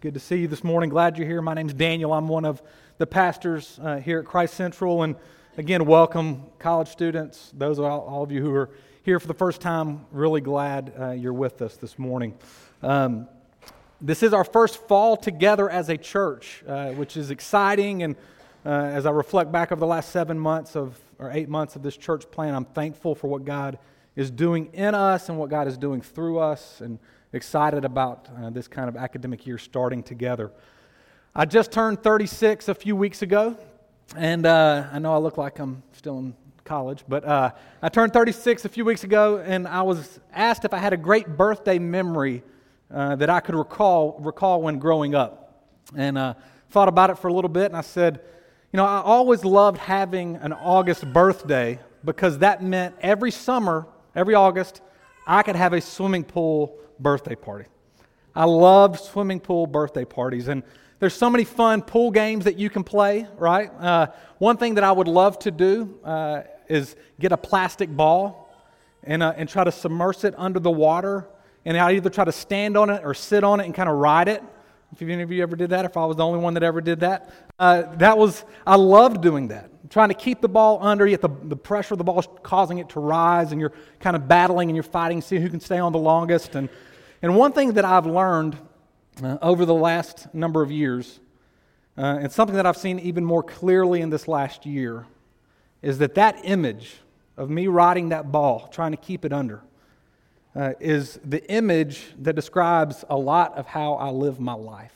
Good to see you this morning. Glad you're here. My name's Daniel. I'm one of the pastors uh, here at Christ Central. And again, welcome, college students, those all, all, of you who are here for the first time. Really glad uh, you're with us this morning. Um, this is our first fall together as a church, uh, which is exciting. And uh, as I reflect back over the last seven months of, or eight months of this church plan, I'm thankful for what God is doing in us and what God is doing through us. And excited about uh, this kind of academic year starting together. I just turned 36 a few weeks ago, and uh, I know I look like I'm still in college, but uh, I turned 36 a few weeks ago, and I was asked if I had a great birthday memory uh, that I could recall, recall when growing up. And uh, thought about it for a little bit, and I said, you know, I always loved having an August birthday because that meant every summer, every August, I could have a swimming pool birthday party. I love swimming pool birthday parties. And there's so many fun pool games that you can play, right? Uh, one thing that I would love to do uh, is get a plastic ball and, uh, and try to submerge it under the water. And I either try to stand on it or sit on it and kind of ride it. If any of you ever did that, if I was the only one that ever did that, uh, that was, I loved doing that. Trying to keep the ball under, yet the, the pressure of the ball is causing it to rise, and you're kind of battling and you're fighting, see who can stay on the longest. And and one thing that I've learned uh, over the last number of years, uh, and something that I've seen even more clearly in this last year, is that that image of me riding that ball, trying to keep it under, uh, is the image that describes a lot of how I live my life.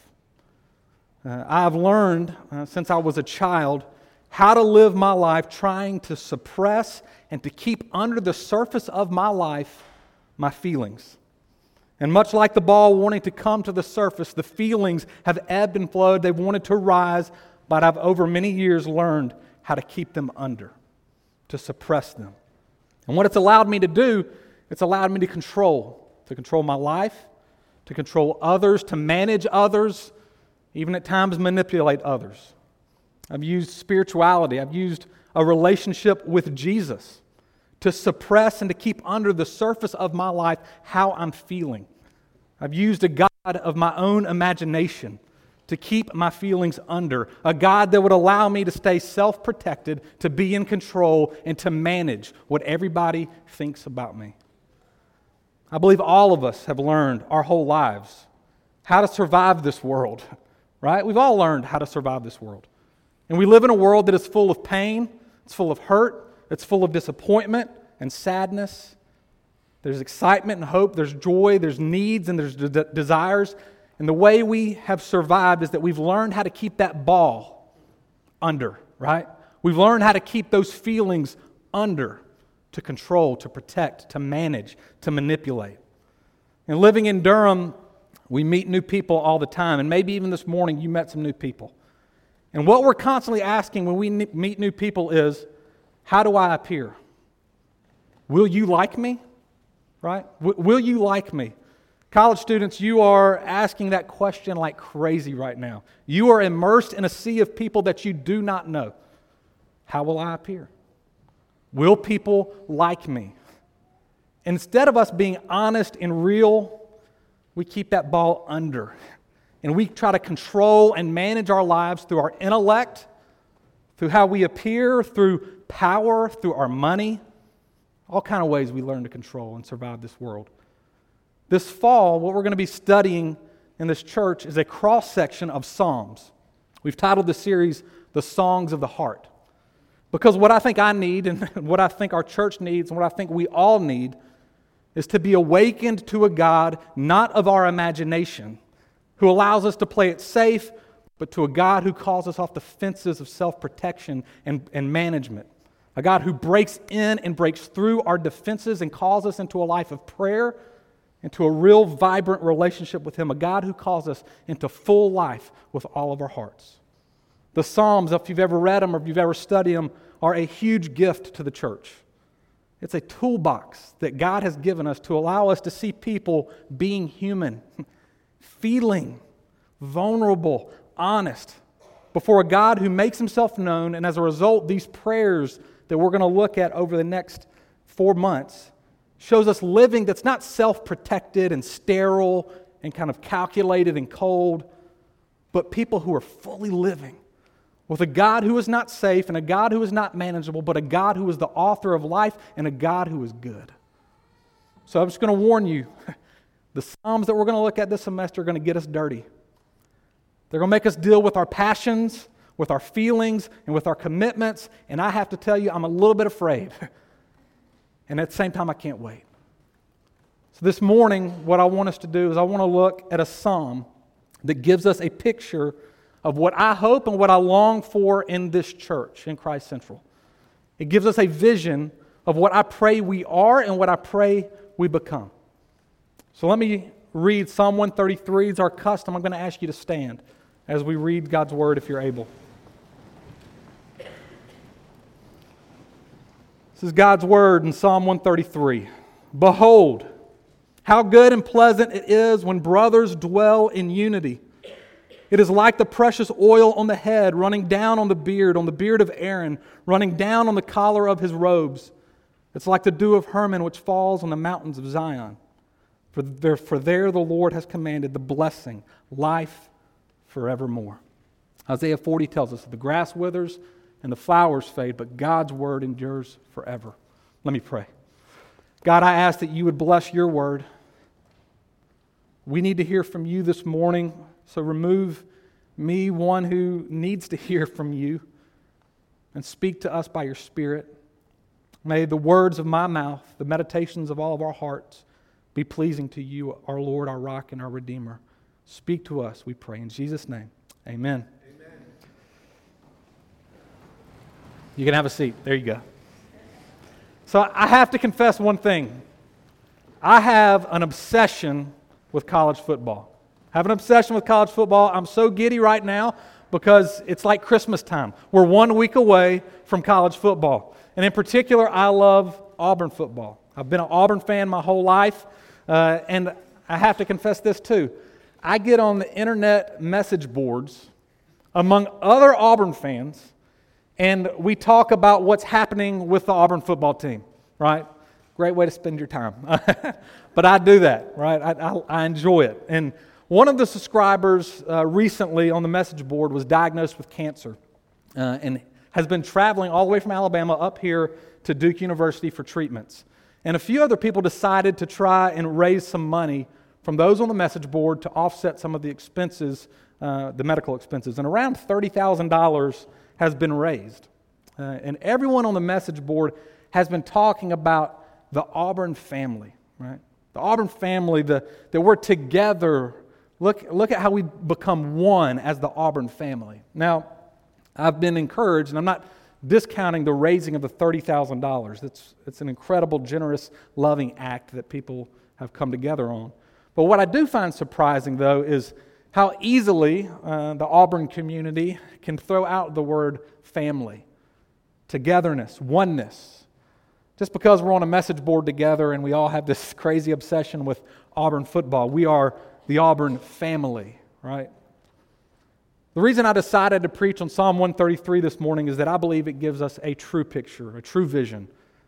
Uh, I've learned uh, since I was a child how to live my life trying to suppress and to keep under the surface of my life my feelings. And much like the ball wanting to come to the surface, the feelings have ebbed and flowed. They've wanted to rise, but I've over many years learned how to keep them under, to suppress them. And what it's allowed me to do, it's allowed me to control, to control my life, to control others, to manage others, even at times manipulate others. I've used spirituality, I've used a relationship with Jesus to suppress and to keep under the surface of my life how I'm feeling. I've used a God of my own imagination to keep my feelings under, a God that would allow me to stay self protected, to be in control, and to manage what everybody thinks about me. I believe all of us have learned our whole lives how to survive this world, right? We've all learned how to survive this world. And we live in a world that is full of pain, it's full of hurt, it's full of disappointment and sadness. There's excitement and hope. There's joy. There's needs and there's de- desires. And the way we have survived is that we've learned how to keep that ball under, right? We've learned how to keep those feelings under to control, to protect, to manage, to manipulate. And living in Durham, we meet new people all the time. And maybe even this morning you met some new people. And what we're constantly asking when we meet new people is, how do I appear? Will you like me? Right? W- will you like me? College students, you are asking that question like crazy right now. You are immersed in a sea of people that you do not know. How will I appear? Will people like me? Instead of us being honest and real, we keep that ball under. And we try to control and manage our lives through our intellect, through how we appear, through power, through our money, all kind of ways we learn to control and survive this world. This fall, what we're going to be studying in this church is a cross section of Psalms. We've titled the series The Songs of the Heart. Because what I think I need and what I think our church needs and what I think we all need is to be awakened to a God not of our imagination, who allows us to play it safe, but to a God who calls us off the fences of self protection and, and management a God who breaks in and breaks through our defenses and calls us into a life of prayer, into a real vibrant relationship with Him, a God who calls us into full life with all of our hearts. The Psalms, if you've ever read them or if you've ever studied them, are a huge gift to the church. It's a toolbox that God has given us to allow us to see people being human, feeling vulnerable, honest, before a God who makes himself known, and as a result, these prayers that we're going to look at over the next four months shows us living that's not self protected and sterile and kind of calculated and cold, but people who are fully living with a God who is not safe and a God who is not manageable, but a God who is the author of life and a God who is good. So I'm just going to warn you the Psalms that we're going to look at this semester are going to get us dirty. They're going to make us deal with our passions, with our feelings, and with our commitments. And I have to tell you, I'm a little bit afraid. and at the same time, I can't wait. So this morning, what I want us to do is I want to look at a psalm that gives us a picture of what I hope and what I long for in this church, in Christ Central. It gives us a vision of what I pray we are and what I pray we become. So let me read Psalm 133. It's our custom. I'm going to ask you to stand as we read God's word if you're able. This is God's word in Psalm 133. Behold, how good and pleasant it is when brothers dwell in unity. It is like the precious oil on the head, running down on the beard, on the beard of Aaron, running down on the collar of his robes. It's like the dew of Hermon, which falls on the mountains of Zion. For there, for there the Lord has commanded the blessing, life forevermore. Isaiah 40 tells us the grass withers and the flowers fade, but God's word endures forever. Let me pray. God, I ask that you would bless your word. We need to hear from you this morning, so remove me, one who needs to hear from you, and speak to us by your Spirit. May the words of my mouth, the meditations of all of our hearts, be pleasing to you, our Lord, our rock, and our Redeemer. Speak to us, we pray. In Jesus' name, amen. amen. You can have a seat. There you go. So I have to confess one thing I have an obsession with college football. I have an obsession with college football. I'm so giddy right now because it's like Christmas time. We're one week away from college football. And in particular, I love Auburn football. I've been an Auburn fan my whole life. Uh, and I have to confess this too. I get on the internet message boards among other Auburn fans, and we talk about what's happening with the Auburn football team, right? Great way to spend your time. but I do that, right? I, I, I, enjoy it. And one of the subscribers uh, recently on the message board was diagnosed with cancer. Uh, and has been traveling all the way from Alabama up here to Duke University for treatments. And a few other people decided to try and raise some money from those on the message board to offset some of the expenses, uh, the medical expenses. And around $30,000 has been raised. Uh, and everyone on the message board has been talking about the Auburn family, right? The Auburn family, the, that we're together. Look, look at how we become one as the Auburn family. Now, I've been encouraged, and I'm not discounting the raising of the $30,000. It's, it's an incredible, generous, loving act that people have come together on. But what I do find surprising, though, is how easily uh, the Auburn community can throw out the word family, togetherness, oneness. Just because we're on a message board together and we all have this crazy obsession with Auburn football, we are the Auburn family, right? The reason I decided to preach on Psalm 133 this morning is that I believe it gives us a true picture, a true vision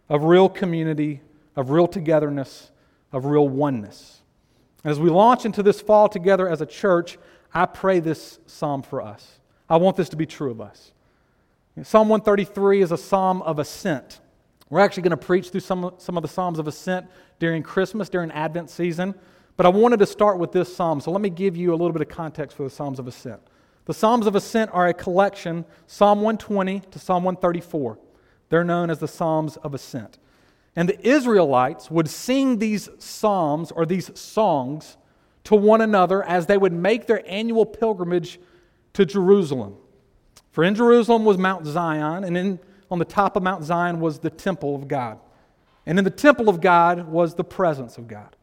of real community, of real togetherness, of real oneness. As we launch into this fall together as a church, I pray this psalm for us. I want this to be true of us. Psalm 133 is a psalm of ascent. We're actually going to preach through some, some of the psalms of ascent during Christmas, during Advent season. But I wanted to start with this psalm. So let me give you a little bit of context for the psalms of ascent. The Psalms of Ascent are a collection, Psalm 120 to Psalm 134. They're known as the Psalms of Ascent. And the Israelites would sing these psalms or these songs to one another as they would make their annual pilgrimage to Jerusalem. For in Jerusalem was Mount Zion, and in, on the top of Mount Zion was the temple of God. And in the temple of God was the presence of God.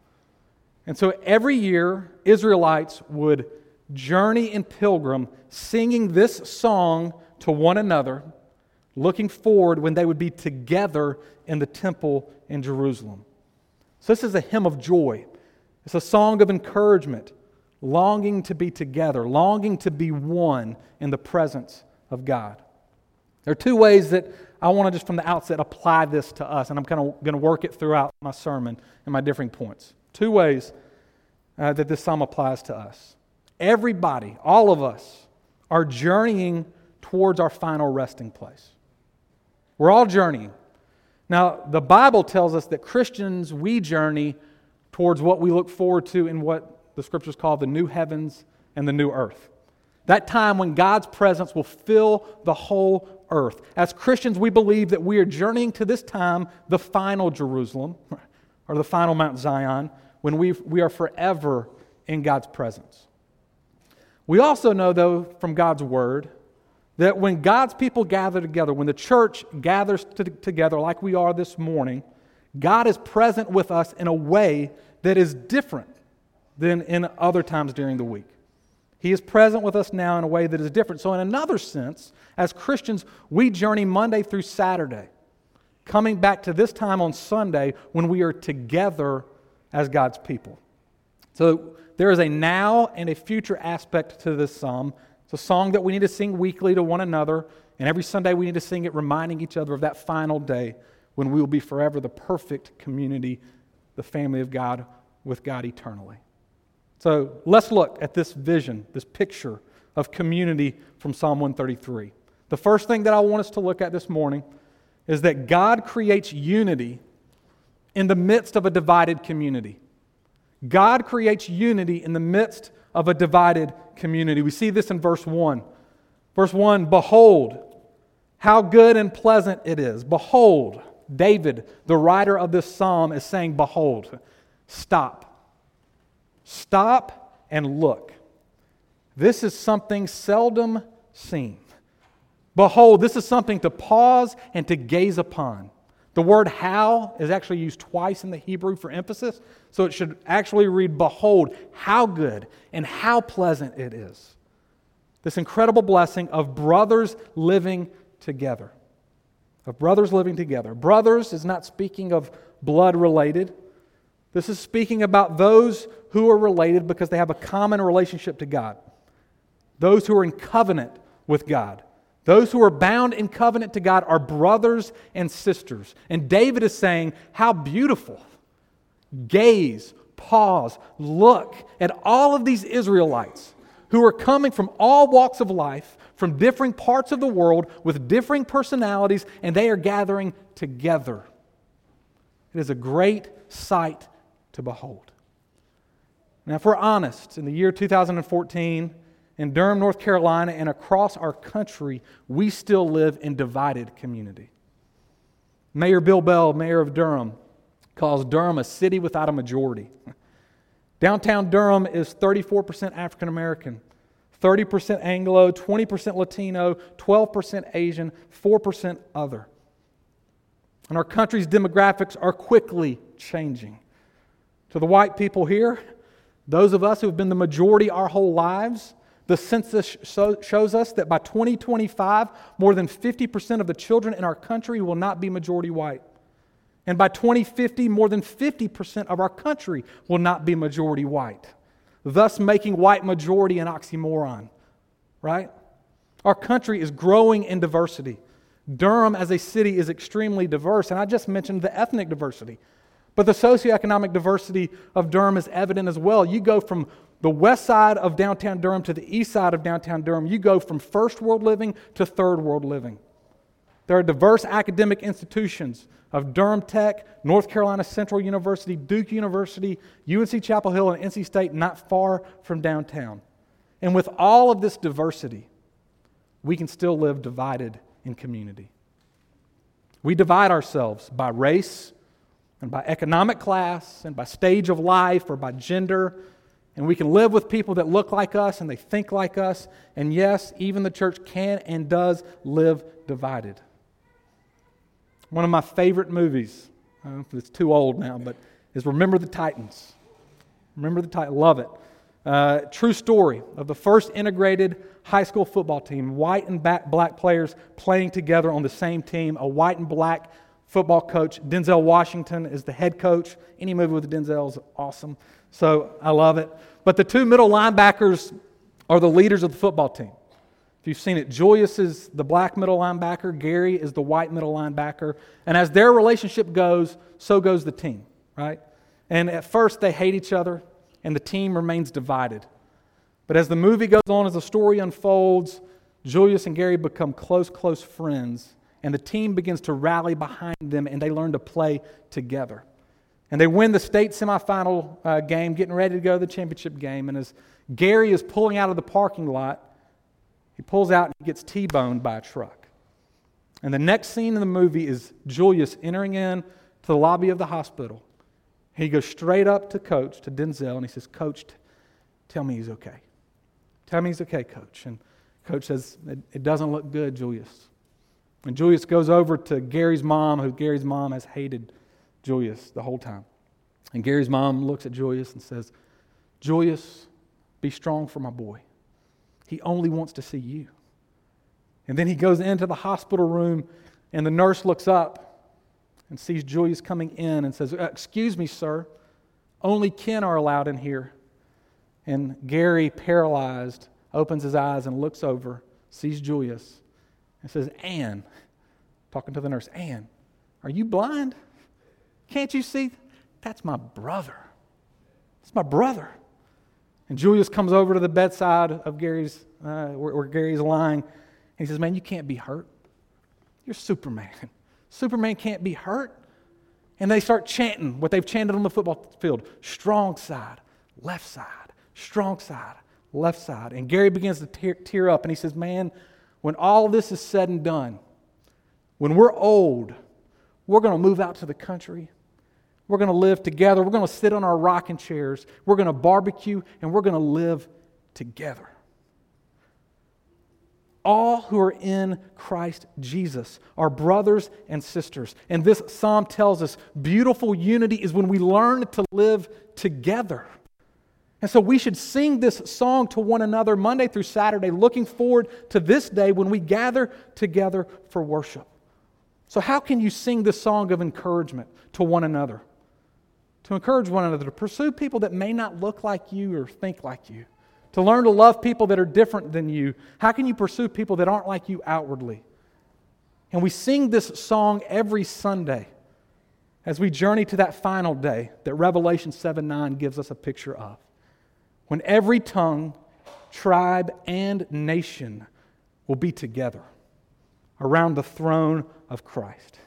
And so every year, Israelites would journey and pilgrim singing this song to one another, looking forward when they would be together in the temple in Jerusalem. So, this is a hymn of joy. It's a song of encouragement, longing to be together, longing to be one in the presence of God. There are two ways that I want to just from the outset apply this to us, and I'm kind of going to work it throughout my sermon and my different points. Two ways uh, that this psalm applies to us. everybody, all of us, are journeying towards our final resting place. We're all journeying. Now, the Bible tells us that Christians, we journey towards what we look forward to in what the scriptures call the new heavens and the new earth. That time when God's presence will fill the whole earth. As Christians, we believe that we are journeying to this time, the final Jerusalem, or the final Mount Zion, when we, we are forever in God's presence. We also know, though, from God's word, that when God's people gather together, when the church gathers to, together like we are this morning, God is present with us in a way that is different than in other times during the week. He is present with us now in a way that is different. So, in another sense, as Christians, we journey Monday through Saturday, coming back to this time on Sunday when we are together as God's people. So, there is a now and a future aspect to this psalm. It's a song that we need to sing weekly to one another, and every Sunday we need to sing it, reminding each other of that final day when we will be forever the perfect community, the family of God with God eternally. So let's look at this vision, this picture of community from Psalm 133. The first thing that I want us to look at this morning is that God creates unity in the midst of a divided community. God creates unity in the midst of a divided community. We see this in verse 1. Verse 1 Behold, how good and pleasant it is. Behold, David, the writer of this psalm, is saying, Behold, stop. Stop and look. This is something seldom seen. Behold, this is something to pause and to gaze upon. The word how is actually used twice in the Hebrew for emphasis, so it should actually read, Behold, how good and how pleasant it is. This incredible blessing of brothers living together. Of brothers living together. Brothers is not speaking of blood related, this is speaking about those who are related because they have a common relationship to God, those who are in covenant with God. Those who are bound in covenant to God are brothers and sisters. And David is saying, How beautiful. Gaze, pause, look at all of these Israelites who are coming from all walks of life, from differing parts of the world, with differing personalities, and they are gathering together. It is a great sight to behold. Now, if we're honest, in the year 2014, in Durham, North Carolina, and across our country, we still live in divided community. Mayor Bill Bell, mayor of Durham, calls Durham a city without a majority. Downtown Durham is 34% African American, 30% Anglo, 20% Latino, 12% Asian, 4% other. And our country's demographics are quickly changing. To the white people here, those of us who have been the majority our whole lives, the census shows us that by 2025, more than 50% of the children in our country will not be majority white. And by 2050, more than 50% of our country will not be majority white, thus making white majority an oxymoron, right? Our country is growing in diversity. Durham as a city is extremely diverse, and I just mentioned the ethnic diversity. But the socioeconomic diversity of Durham is evident as well. You go from the west side of downtown Durham to the east side of downtown Durham, you go from first world living to third world living. There are diverse academic institutions of Durham Tech, North Carolina Central University, Duke University, UNC Chapel Hill, and NC State not far from downtown. And with all of this diversity, we can still live divided in community. We divide ourselves by race, and by economic class and by stage of life or by gender. And we can live with people that look like us and they think like us. And yes, even the church can and does live divided. One of my favorite movies, it's too old now, but is Remember the Titans. Remember the Titans, love it. Uh, true story of the first integrated high school football team, white and black players playing together on the same team, a white and black football coach. Denzel Washington is the head coach. Any movie with Denzel is awesome. So I love it. But the two middle linebackers are the leaders of the football team. If you've seen it, Julius is the black middle linebacker, Gary is the white middle linebacker. And as their relationship goes, so goes the team, right? And at first they hate each other, and the team remains divided. But as the movie goes on, as the story unfolds, Julius and Gary become close, close friends, and the team begins to rally behind them, and they learn to play together. And they win the state semifinal uh, game, getting ready to go to the championship game. And as Gary is pulling out of the parking lot, he pulls out and he gets T boned by a truck. And the next scene in the movie is Julius entering in to the lobby of the hospital. He goes straight up to Coach, to Denzel, and he says, Coach, tell me he's okay. Tell me he's okay, Coach. And Coach says, It, it doesn't look good, Julius. And Julius goes over to Gary's mom, who Gary's mom has hated Julius the whole time. And Gary's mom looks at Julius and says, Julius, be strong for my boy. He only wants to see you. And then he goes into the hospital room, and the nurse looks up and sees Julius coming in and says, uh, Excuse me, sir, only kin are allowed in here. And Gary, paralyzed, opens his eyes and looks over, sees Julius, and says, Anne, talking to the nurse, Anne, are you blind? Can't you see? That's my brother. It's my brother. And Julius comes over to the bedside of Gary's, uh, where, where Gary's lying, and he says, Man, you can't be hurt. You're Superman. Superman can't be hurt. And they start chanting what they've chanted on the football field strong side, left side, strong side, left side. And Gary begins to tear, tear up and he says, Man, when all this is said and done, when we're old, we're going to move out to the country. We're going to live together. We're going to sit on our rocking chairs. We're going to barbecue and we're going to live together. All who are in Christ Jesus are brothers and sisters. And this psalm tells us beautiful unity is when we learn to live together. And so we should sing this song to one another Monday through Saturday, looking forward to this day when we gather together for worship. So, how can you sing this song of encouragement to one another? To encourage one another, to pursue people that may not look like you or think like you, to learn to love people that are different than you. How can you pursue people that aren't like you outwardly? And we sing this song every Sunday as we journey to that final day that Revelation 7 9 gives us a picture of when every tongue, tribe, and nation will be together around the throne of Christ.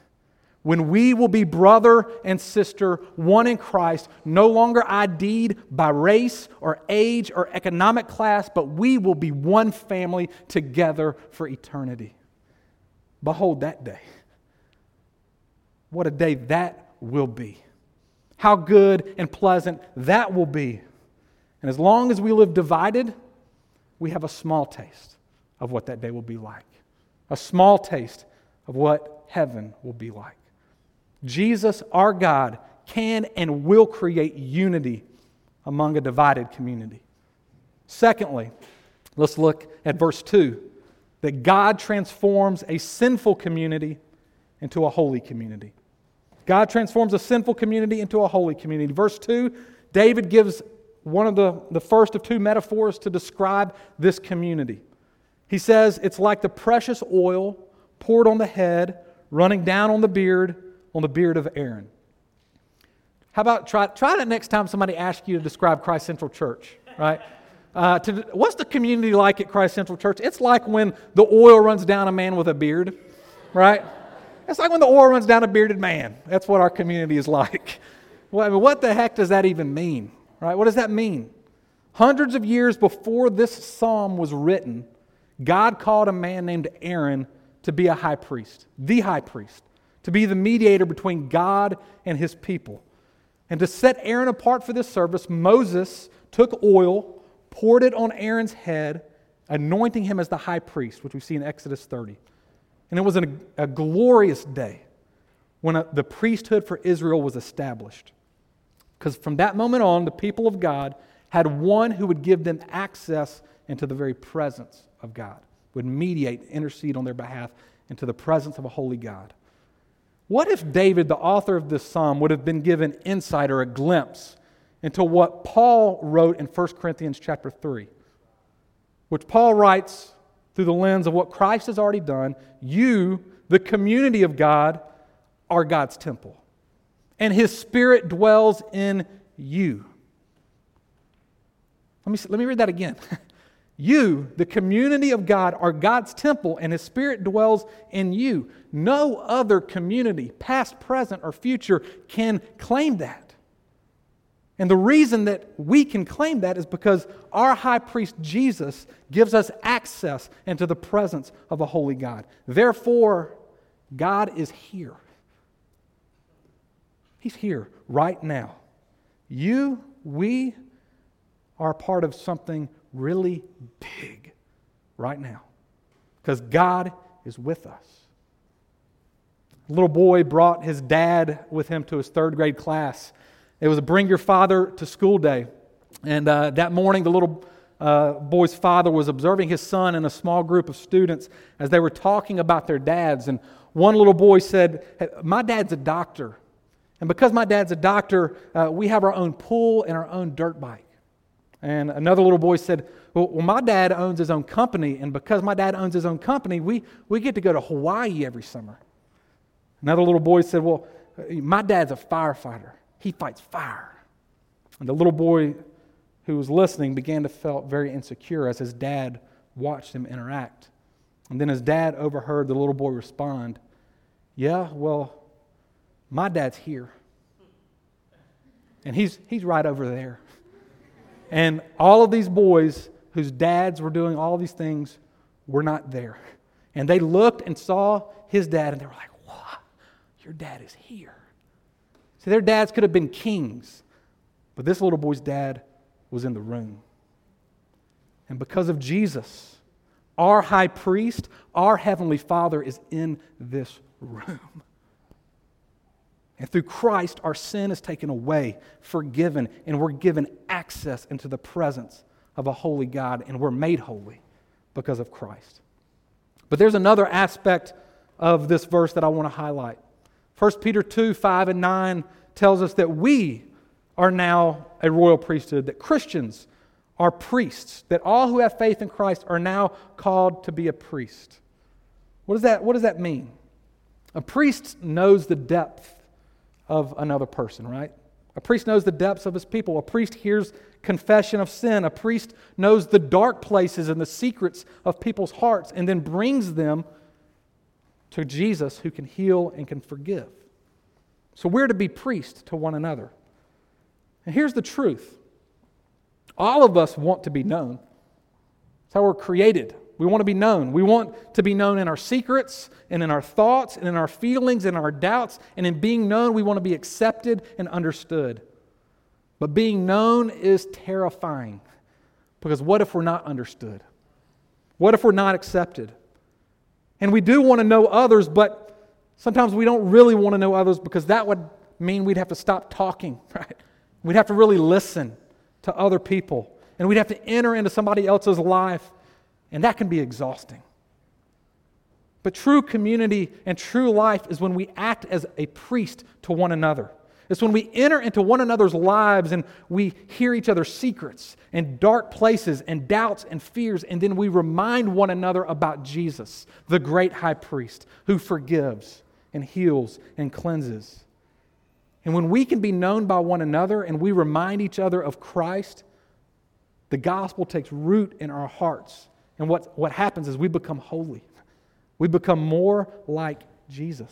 When we will be brother and sister, one in Christ, no longer ID'd by race or age or economic class, but we will be one family together for eternity. Behold that day. What a day that will be. How good and pleasant that will be. And as long as we live divided, we have a small taste of what that day will be like, a small taste of what heaven will be like. Jesus, our God, can and will create unity among a divided community. Secondly, let's look at verse 2 that God transforms a sinful community into a holy community. God transforms a sinful community into a holy community. Verse 2, David gives one of the, the first of two metaphors to describe this community. He says it's like the precious oil poured on the head, running down on the beard, on the beard of Aaron. How about try, try that next time somebody asks you to describe Christ Central Church, right? Uh, to, what's the community like at Christ Central Church? It's like when the oil runs down a man with a beard, right? It's like when the oil runs down a bearded man. That's what our community is like. Well, I mean, what the heck does that even mean? Right? What does that mean? Hundreds of years before this psalm was written, God called a man named Aaron to be a high priest, the high priest, to be the mediator between God and his people. And to set Aaron apart for this service, Moses took oil, poured it on Aaron's head, anointing him as the high priest, which we see in Exodus 30. And it was a, a glorious day when a, the priesthood for Israel was established. Because from that moment on, the people of God had one who would give them access into the very presence of God, would mediate, intercede on their behalf into the presence of a holy God. What if David, the author of this psalm, would have been given insight or a glimpse into what Paul wrote in 1 Corinthians chapter 3, which Paul writes through the lens of what Christ has already done? You, the community of God, are God's temple and his spirit dwells in you. Let me, let me read that again. You, the community of God, are God's temple, and His Spirit dwells in you. No other community, past, present, or future, can claim that. And the reason that we can claim that is because our high priest Jesus gives us access into the presence of a holy God. Therefore, God is here. He's here right now. You, we are part of something really big right now because God is with us. A little boy brought his dad with him to his third grade class. It was a bring your father to school day. And uh, that morning, the little uh, boy's father was observing his son and a small group of students as they were talking about their dads. And one little boy said, hey, My dad's a doctor. And because my dad's a doctor, uh, we have our own pool and our own dirt bike. And another little boy said, well, well, my dad owns his own company, and because my dad owns his own company, we, we get to go to Hawaii every summer. Another little boy said, Well, my dad's a firefighter. He fights fire. And the little boy who was listening began to feel very insecure as his dad watched him interact. And then his dad overheard the little boy respond, Yeah, well, my dad's here. And he's, he's right over there. And all of these boys whose dads were doing all these things were not there. And they looked and saw his dad and they were like, What? Your dad is here. See, their dads could have been kings, but this little boy's dad was in the room. And because of Jesus, our high priest, our heavenly father is in this room. And through Christ, our sin is taken away, forgiven, and we're given access into the presence of a holy God, and we're made holy because of Christ. But there's another aspect of this verse that I want to highlight. 1 Peter 2 5 and 9 tells us that we are now a royal priesthood, that Christians are priests, that all who have faith in Christ are now called to be a priest. What does that, what does that mean? A priest knows the depth of another person, right? A priest knows the depths of his people. A priest hears confession of sin. A priest knows the dark places and the secrets of people's hearts and then brings them to Jesus who can heal and can forgive. So we're to be priests to one another. And here's the truth all of us want to be known. That's how we're created. We want to be known. We want to be known in our secrets and in our thoughts and in our feelings and our doubts. And in being known, we want to be accepted and understood. But being known is terrifying because what if we're not understood? What if we're not accepted? And we do want to know others, but sometimes we don't really want to know others because that would mean we'd have to stop talking, right? We'd have to really listen to other people. And we'd have to enter into somebody else's life and that can be exhausting. But true community and true life is when we act as a priest to one another. It's when we enter into one another's lives and we hear each other's secrets and dark places and doubts and fears, and then we remind one another about Jesus, the great high priest who forgives and heals and cleanses. And when we can be known by one another and we remind each other of Christ, the gospel takes root in our hearts and what, what happens is we become holy. We become more like Jesus.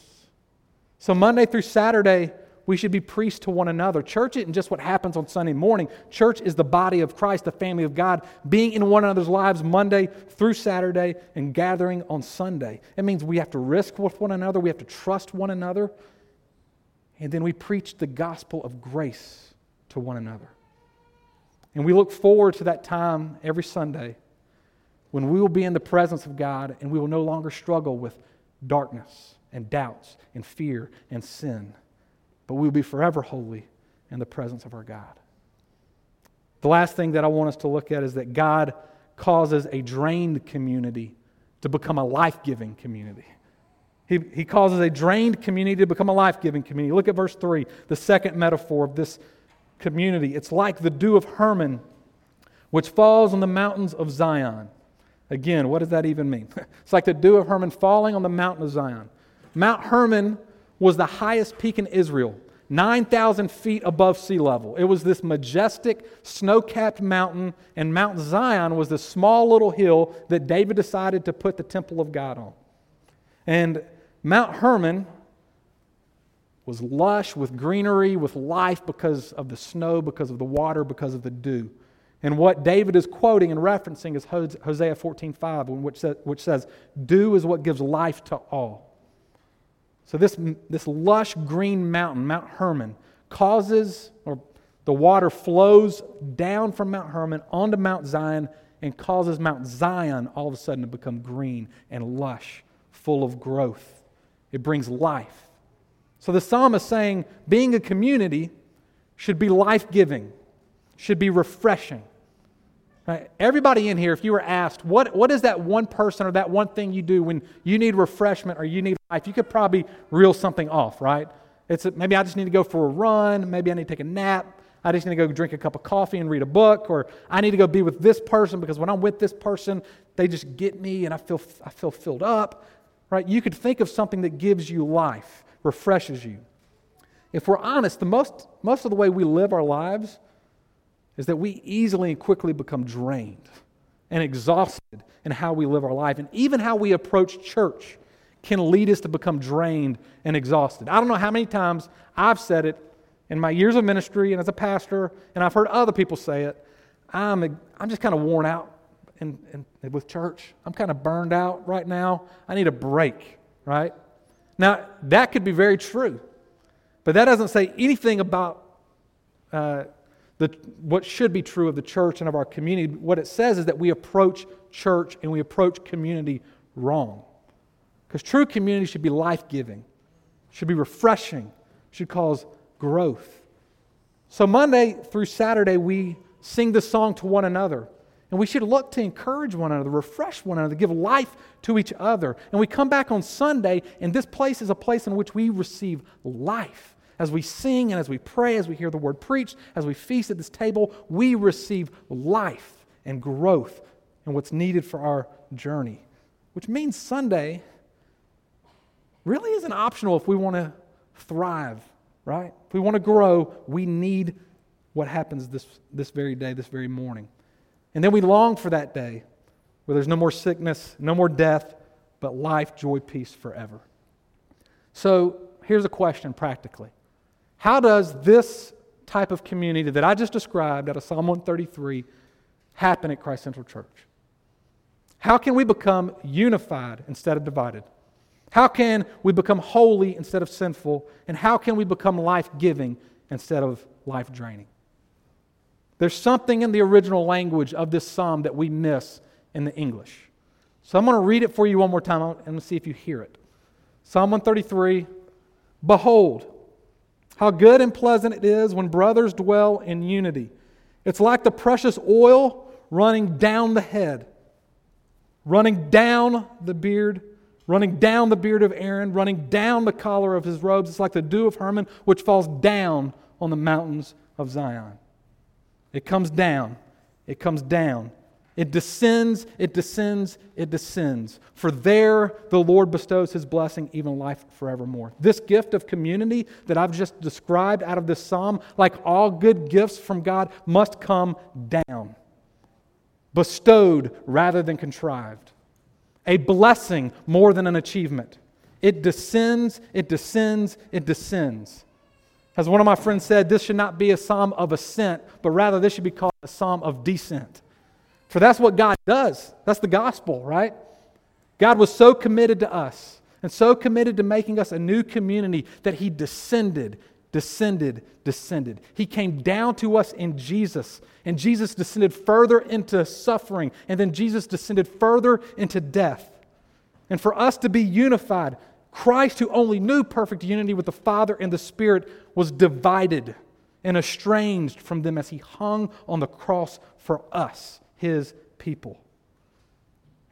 So, Monday through Saturday, we should be priests to one another. Church isn't just what happens on Sunday morning. Church is the body of Christ, the family of God, being in one another's lives Monday through Saturday and gathering on Sunday. It means we have to risk with one another, we have to trust one another, and then we preach the gospel of grace to one another. And we look forward to that time every Sunday when we will be in the presence of God and we will no longer struggle with darkness and doubts and fear and sin, but we will be forever holy in the presence of our God. The last thing that I want us to look at is that God causes a drained community to become a life giving community. He, he causes a drained community to become a life giving community. Look at verse 3, the second metaphor of this community. It's like the dew of Hermon, which falls on the mountains of Zion. Again, what does that even mean? it's like the dew of Hermon falling on the mountain of Zion. Mount Hermon was the highest peak in Israel. 9,000 feet above sea level. It was this majestic, snow capped mountain, and Mount Zion was this small little hill that David decided to put the temple of God on. And Mount Hermon was lush with greenery, with life because of the snow, because of the water, because of the dew. And what David is quoting and referencing is Hosea 14:5, which says, which says, "Dew is what gives life to all." So this, this lush green mountain, Mount Hermon, causes, or the water flows down from Mount Hermon onto Mount Zion and causes Mount Zion all of a sudden to become green and lush, full of growth. It brings life. So the psalm is saying being a community should be life giving, should be refreshing. Right? Everybody in here, if you were asked, what, what is that one person or that one thing you do when you need refreshment or you need life, you could probably reel something off, right? It's a, maybe I just need to go for a run. Maybe I need to take a nap. I just need to go drink a cup of coffee and read a book. Or I need to go be with this person because when I'm with this person, they just get me and I feel, I feel filled up, right? You could think of something that gives you life, refreshes you. If we're honest, the most, most of the way we live our lives is that we easily and quickly become drained and exhausted in how we live our life. And even how we approach church can lead us to become drained and exhausted. I don't know how many times I've said it in my years of ministry and as a pastor, and I've heard other people say it. I'm, I'm just kind of worn out in, in, with church. I'm kind of burned out right now. I need a break, right? Now, that could be very true, but that doesn't say anything about uh, the, what should be true of the church and of our community. What it says is that we approach church and we approach community wrong. Because true community should be life giving, should be refreshing, should cause growth. So, Monday through Saturday, we sing the song to one another. And we should look to encourage one another, refresh one another, give life to each other. And we come back on Sunday, and this place is a place in which we receive life. As we sing and as we pray, as we hear the word preached, as we feast at this table, we receive life and growth and what's needed for our journey. Which means Sunday really isn't optional if we want to thrive, right? If we want to grow, we need what happens this, this very day, this very morning. And then we long for that day where there's no more sickness, no more death, but life, joy, peace forever. So here's a question practically how does this type of community that I just described out of Psalm 133 happen at Christ Central Church? How can we become unified instead of divided? How can we become holy instead of sinful? And how can we become life giving instead of life draining? There's something in the original language of this psalm that we miss in the English. So I'm going to read it for you one more time and see if you hear it. Psalm 133 Behold, how good and pleasant it is when brothers dwell in unity. It's like the precious oil running down the head, running down the beard, running down the beard of Aaron, running down the collar of his robes. It's like the dew of Hermon, which falls down on the mountains of Zion. It comes down. It comes down. It descends, it descends, it descends. For there the Lord bestows his blessing, even life forevermore. This gift of community that I've just described out of this psalm, like all good gifts from God, must come down. Bestowed rather than contrived. A blessing more than an achievement. It descends, it descends, it descends. As one of my friends said, this should not be a psalm of ascent, but rather this should be called a psalm of descent. For that's what God does. That's the gospel, right? God was so committed to us and so committed to making us a new community that He descended, descended, descended. He came down to us in Jesus, and Jesus descended further into suffering, and then Jesus descended further into death. And for us to be unified, Christ, who only knew perfect unity with the Father and the Spirit, was divided and estranged from them as He hung on the cross for us his people.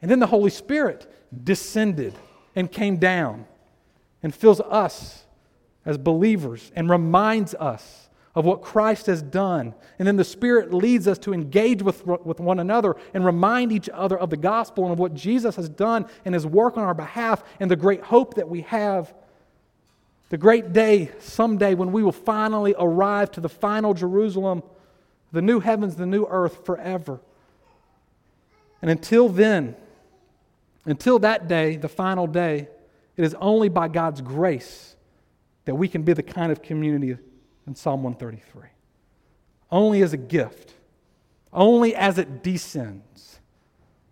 And then the Holy Spirit descended and came down and fills us as believers and reminds us of what Christ has done. And then the Spirit leads us to engage with, with one another and remind each other of the gospel and of what Jesus has done and his work on our behalf and the great hope that we have The great day, someday, when we will finally arrive to the final Jerusalem, the new heavens, the new earth forever. And until then, until that day, the final day, it is only by God's grace that we can be the kind of community in Psalm 133. Only as a gift, only as it descends.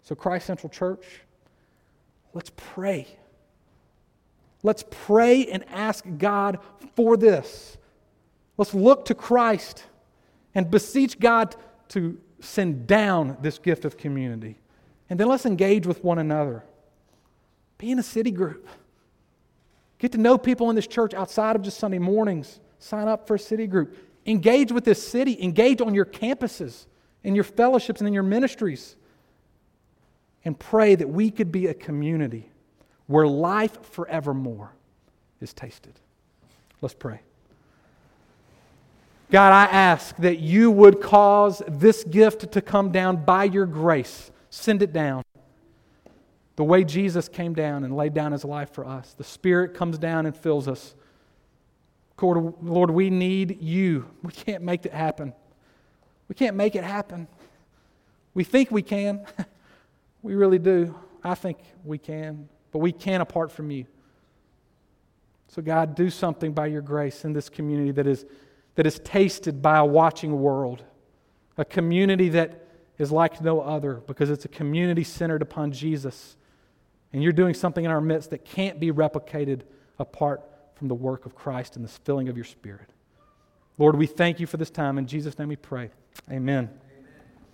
So, Christ Central Church, let's pray. Let's pray and ask God for this. Let's look to Christ and beseech God to send down this gift of community. And then let's engage with one another. Be in a city group. Get to know people in this church outside of just Sunday mornings. Sign up for a city group. Engage with this city. Engage on your campuses, in your fellowships, and in your ministries. And pray that we could be a community where life forevermore is tasted. Let's pray. God, I ask that you would cause this gift to come down by your grace. Send it down. The way Jesus came down and laid down his life for us. The Spirit comes down and fills us. Lord, we need you. We can't make it happen. We can't make it happen. We think we can. we really do. I think we can. But we can apart from you. So, God, do something by your grace in this community that is that is tasted by a watching world, a community that is like no other because it's a community centered upon Jesus. And you're doing something in our midst that can't be replicated apart from the work of Christ and the filling of your Spirit. Lord, we thank you for this time. In Jesus' name we pray. Amen.